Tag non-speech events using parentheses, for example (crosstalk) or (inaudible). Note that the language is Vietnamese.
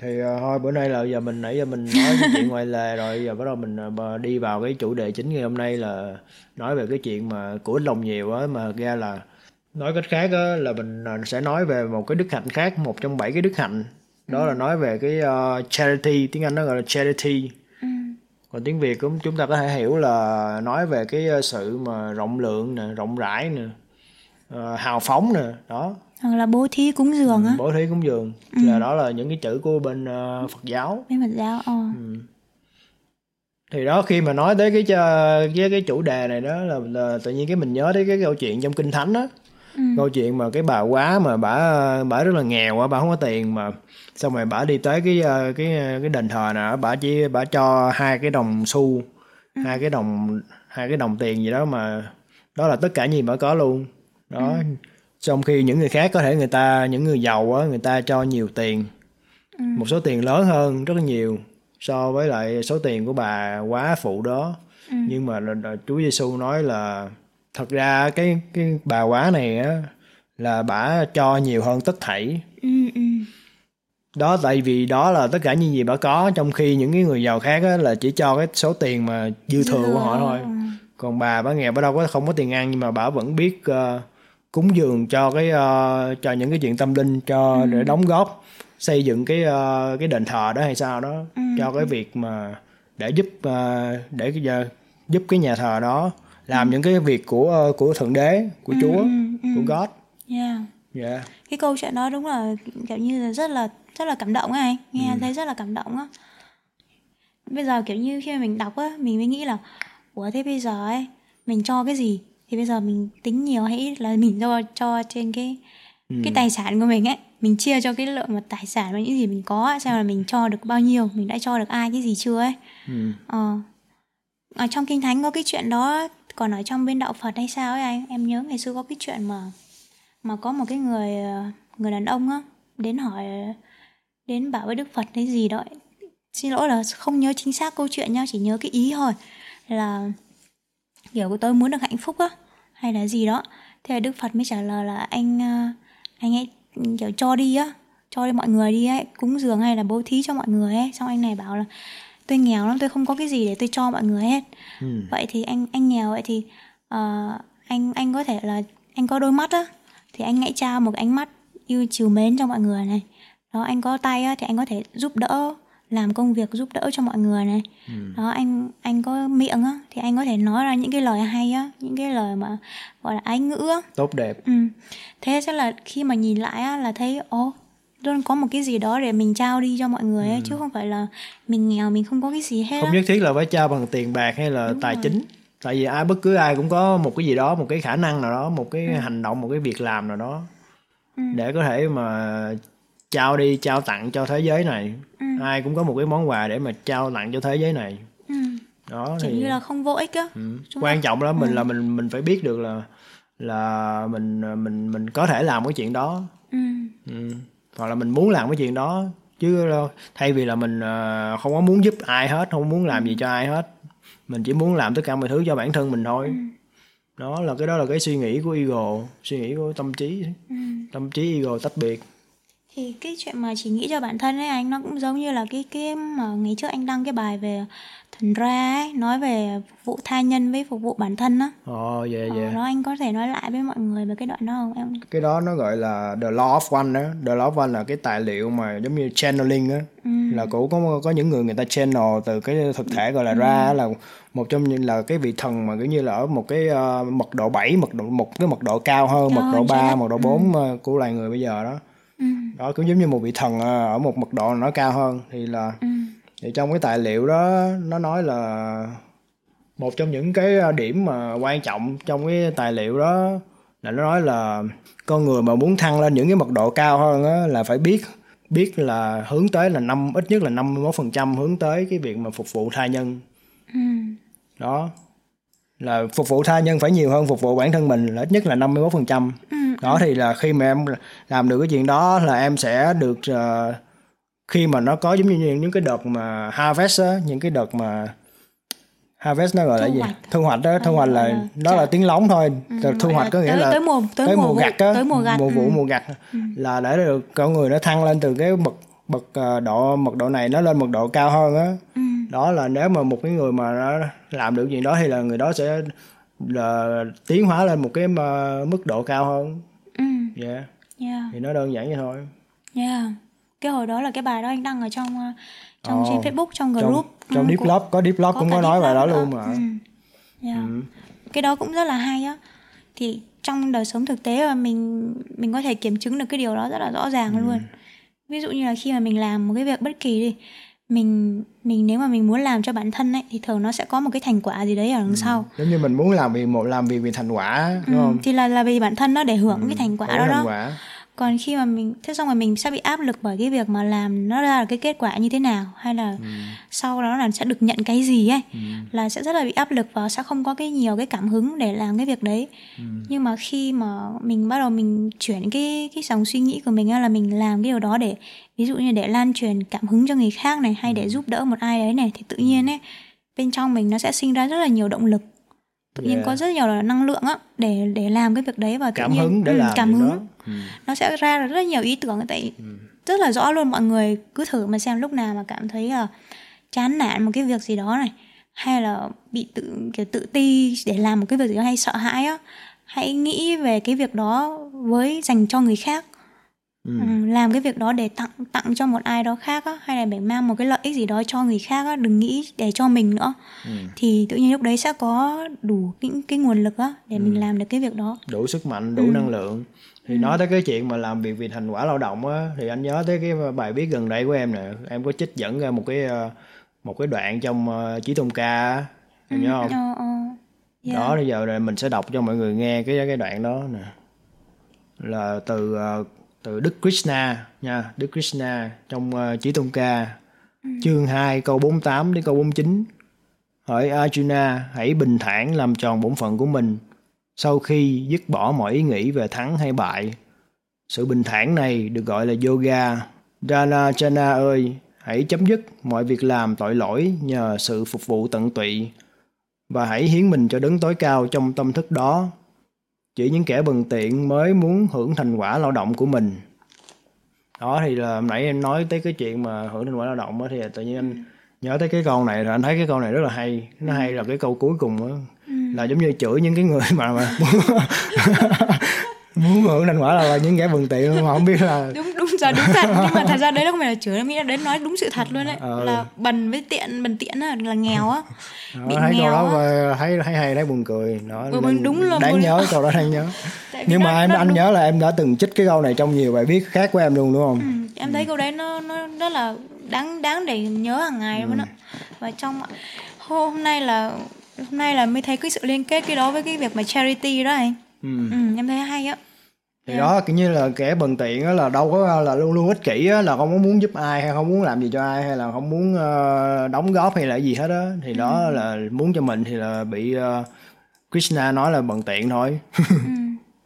thì uh, thôi bữa nay là giờ mình nãy giờ mình nói cái chuyện ngoài lề rồi giờ bắt đầu mình uh, đi vào cái chủ đề chính ngày hôm nay là nói về cái chuyện mà của lòng nhiều á mà ra là nói cách khác á là mình sẽ nói về một cái đức hạnh khác một trong bảy cái đức hạnh. Đó là nói về cái uh, charity tiếng anh nó gọi là charity. Ừ. còn tiếng việt cũng chúng ta có thể hiểu là nói về cái sự mà rộng lượng nè rộng rãi nè uh, hào phóng nè đó hoặc là bố thí cúng dường á bố thí cúng dường ừ. là đó là những cái chữ của bên uh, Phật giáo bên Phật giáo ờ. ừ. thì đó khi mà nói tới cái cái cái chủ đề này đó là, là tự nhiên cái mình nhớ tới cái câu chuyện trong kinh thánh đó ừ. câu chuyện mà cái bà quá mà bà bà rất là nghèo á bà không có tiền mà xong rồi bà đi tới cái ờ, cái cái đền thờ nào bà chỉ bà cho hai cái đồng xu ừ. hai cái đồng hai cái đồng tiền gì đó mà đó là tất cả gì bà có luôn đó ừ trong khi những người khác có thể người ta những người giàu á người ta cho nhiều tiền ừ. một số tiền lớn hơn rất là nhiều so với lại số tiền của bà quá phụ đó ừ. nhưng mà Chúa Giêsu nói là thật ra cái cái bà quá này á là bà cho nhiều hơn tất thảy ừ, ừ. đó tại vì đó là tất cả những gì bà có trong khi những cái người giàu khác á, là chỉ cho cái số tiền mà dư thừa của họ thôi còn bà bà nghèo bà đâu có không có tiền ăn nhưng mà bà vẫn biết uh, cúng dường cho cái uh, cho những cái chuyện tâm linh cho ừ. để đóng góp xây dựng cái uh, cái đền thờ đó hay sao đó ừ. cho cái việc mà để giúp uh, để uh, giúp cái nhà thờ đó làm ừ. những cái việc của uh, của thượng đế của ừ, Chúa ừ, ừ. của God. Yeah. Yeah. Cái câu chuyện đó đúng là kiểu như là rất là rất là cảm động ấy, nghe ừ. thấy rất là cảm động á. Bây giờ kiểu như khi mà mình đọc á, mình mới nghĩ là ủa thế bây giờ ấy mình cho cái gì thì bây giờ mình tính nhiều hay ít là mình cho cho trên cái ừ. cái tài sản của mình ấy mình chia cho cái lượng mà tài sản và những gì mình có xem là mình cho được bao nhiêu mình đã cho được ai cái gì chưa ấy ừ. ờ. ở trong kinh thánh có cái chuyện đó còn ở trong bên đạo phật hay sao ấy anh em nhớ ngày xưa có cái chuyện mà mà có một cái người người đàn ông á đến hỏi đến bảo với đức phật cái gì đó xin lỗi là không nhớ chính xác câu chuyện nhau chỉ nhớ cái ý thôi là kiểu của tôi muốn được hạnh phúc á hay là gì đó. Thế là đức phật mới trả lời là anh ờ, anh ấy kiểu cho đi á cho đi mọi người đi ấy cúng dường hay là bố thí cho mọi người ấy. Xong anh này bảo là tôi nghèo lắm tôi không có cái gì để tôi cho mọi người hết. Ừ. vậy thì anh anh nghèo vậy thì uh, anh anh có thể là anh có đôi mắt á thì anh hãy trao một ánh mắt yêu chiều mến cho mọi người này. Đó anh có tay á thì anh có thể giúp đỡ làm công việc giúp đỡ cho mọi người này ừ. đó anh anh có miệng á thì anh có thể nói ra những cái lời hay á những cái lời mà gọi là ái ngữ á tốt đẹp ừ. thế chắc là khi mà nhìn lại á là thấy ô luôn có một cái gì đó để mình trao đi cho mọi người ấy, ừ. chứ không phải là mình nghèo mình không có cái gì hết không nhất thiết là phải trao bằng tiền bạc hay là Đúng tài rồi. chính tại vì ai bất cứ ai cũng có một cái gì đó một cái khả năng nào đó một cái ừ. hành động một cái việc làm nào đó ừ. để có thể mà trao đi trao tặng cho thế giới này ừ. ai cũng có một cái món quà để mà trao tặng cho thế giới này ừ. đó Chỉ thì như là không vô ích á ừ. quan trọng đó mình ừ. là mình mình phải biết được là là mình mình mình có thể làm cái chuyện đó ừ. Ừ. hoặc là mình muốn làm cái chuyện đó chứ thay vì là mình ờ, không có muốn giúp ai hết không muốn làm gì cho ai hết mình chỉ muốn làm tất cả mọi thứ cho bản thân mình thôi ừ. đó là cái đó là cái suy nghĩ của ego suy nghĩ của tâm trí ừ. tâm trí ego tách biệt thì cái chuyện mà chỉ nghĩ cho bản thân ấy anh nó cũng giống như là cái cái mà ngày trước anh đăng cái bài về thần ra ấy nói về phục vụ tha nhân với phục vụ bản thân á ồ oh, yeah, yeah. đó anh có thể nói lại với mọi người về cái đoạn đó không em cái đó nó gọi là the law of one đó the law of one là cái tài liệu mà giống như channeling á ừ. là cũng có có những người người ta channel từ cái thực thể gọi là ừ. ra là một trong những là cái vị thần mà kiểu như là ở một cái uh, mật độ 7, mật độ một cái mật độ cao hơn Cao mật độ hơn 3, chứ. mật độ 4 ừ. của loài người bây giờ đó. Đó cũng giống như một vị thần ờ, ở một mật độ nó cao hơn thì là ừ. thì trong cái tài liệu đó nó nói là một trong những cái ờ, điểm mà quan trọng trong cái tài liệu đó là nó nói là con người mà muốn thăng lên những cái mật độ cao hơn á là phải biết biết là hướng tới là năm ít nhất là 51% hướng tới cái việc mà phục vụ tha nhân ừ. đó là phục vụ tha nhân phải nhiều hơn phục vụ bản thân mình là ít nhất là 51% Ừ. đó thì là khi mà em làm được cái chuyện đó là em sẽ được uh, khi mà nó có giống như những, cái đợt mà harvest á những cái đợt mà harvest nó gọi là Thu gì hoạch. thu hoạch đó thu Ờ, hoạch là gọi là đó là tiếng lóng thôi Ừ, thu hoạch là có nghĩa tới- là tới mùa- tới mùa vụ- gặt á tới mùa gặt, mùa vụ ừ. mùa gặt Ừ. là để được con người nó thăng lên từ cái bậc bậc ờ, độ mật độ này nó lên mật độ cao hơn á ừ. đó là nếu mà một cái người mà nó làm được chuyện đó thì là người đó sẽ là tiến hóa lên một cái mức độ cao hơn ừ. yeah. yeah thì nó đơn giản vậy thôi yeah cái hồi đó là cái bài đó anh đăng ở trong ờ, trong Ồ. trên Facebook trong trong, group trong ừ, deep love có deep love cũng có nói bài đó Love luôn mà ừ. Yeah. Ừ. cái đó cũng rất là hay á thì trong đời sống thực tế là mình mình có thể kiểm chứng được cái điều đó rất là rõ ràng Ừ. luôn ví dụ như là khi mà mình làm một cái việc bất kỳ đi mình mình nếu mà mình muốn làm cho bản thân ấy thì thường nó sẽ có một cái thành quả gì đấy ở đằng sau. Giống như mình muốn làm vì một làm vì vì thành quả ừ, đúng không? thì là là vì bản thân nó để hưởng cái thành quả Hưởng đó thành đó quả còn khi mà mình thế xong rồi mình sẽ bị áp lực bởi cái việc mà làm nó ra là cái kết quả như thế nào hay là Ừ. sau đó là sẽ được nhận cái gì ấy là sẽ rất là bị áp lực và sẽ không có cái nhiều cái cảm hứng để làm cái việc đấy Ừ. nhưng mà khi mà mình bắt đầu mình chuyển cái cái dòng suy nghĩ của mình là mình làm cái điều đó để ví dụ như để lan truyền cảm hứng cho người khác này hay Ừ. để giúp đỡ một ai đấy này thì tự nhiên ấy bên trong mình nó sẽ sinh ra rất là nhiều động lực tự nhiên Yeah. có rất nhiều là năng lượng á để để làm cái việc đấy và tự cảm nhiên hứng để ừ, làm cảm hứng đó. Ừ. nó sẽ ra được rất nhiều ý tưởng tại rất là rõ luôn mọi người cứ thử mà xem lúc nào mà cảm thấy là chán nản một cái việc gì đó này hay là bị tự kiểu tự ti để làm một cái việc gì đó hay sợ hãi á. Hãy nghĩ về cái việc đó với dành cho người khác Ừ. ừ, làm cái việc đó để tặng tặng cho một ai đó khác á hay là để mang một cái lợi ích gì đó cho người khác á đừng nghĩ để cho mình nữa Ừ. thì tự nhiên lúc đấy sẽ có đủ những cái nguồn lực á để Ừ. mình làm được cái việc đó đủ sức mạnh đủ Ừ. năng lượng thì nói tới cái chuyện mà làm việc vì thành quả lao động á thì anh nhớ tới cái bài viết gần đây của em nè em có trích dẫn ra một cái ờ, một cái đoạn trong uh, chí tôn ca á. em nhớ không ờ, ờ. Yeah. đó bây giờ mình sẽ đọc cho mọi người nghe cái cái đoạn đó nè là từ ờ, từ Đức Krishna nha. Đức Krishna trong uh, chí tôn ca. Chương 2 câu 48 đến câu 49 hỏi Arjuna hãy bình thản làm tròn bổn phận của mình. Sau khi dứt bỏ mọi ý nghĩ về thắng hay bại sự bình thản này được gọi là yoga. Dhanachana ơi hãy chấm dứt mọi việc làm tội lỗi nhờ sự phục vụ tận tụy và hãy hiến mình cho đấng tối cao trong tâm thức đó chỉ những kẻ bần tiện mới muốn hưởng thành quả lao động của mình. Đó thì là nãy em nói tới cái chuyện mà hưởng thành quả lao động đó, thì tự nhiên anh nhớ tới cái câu này rồi anh thấy cái câu này rất là hay. Nó hay là cái câu cuối cùng đó, là giống như chửi những cái người mà mà (laughs) muốn hưởng thành quả là những kẻ bần tiện mà không biết là đúng giờ đúng thật. Nhưng mà thật ra đấy nó không phải là chửi mỹ là đấy nói đúng sự thật luôn đấy. Ờ. là bần với tiện bần tiện là, là nghèo á. Bị thấy nghèo đó và thấy thấy hay thấy buồn cười. Đó Ừ, nên đúng là đáng buồn- nhớ câu đó đáng nhớ. (laughs) Nhưng nó- mà em nó anh đúng- nhớ là em đã từng trích cái câu này trong nhiều bài viết khác của em luôn đúng không? Ừ, em thấy câu đấy nó nó rất là đáng đáng để nhớ hàng ngày luôn á. Và trong hôm nay là hôm nay là mới thấy cái sự liên kết cái đó với cái việc mà charity đó anh. Ừ. ừ, em thấy hay á thì đó kiểu như là kẻ bần tiện á là đâu có là luôn luôn ích kỷ á là không có muốn giúp ai hay không muốn làm gì cho ai hay là không muốn ờ, đóng góp hay là gì hết á. Thì đó là muốn cho mình thì là bị ờ, Krishna nói là bần tiện thôi. (laughs) Ừ.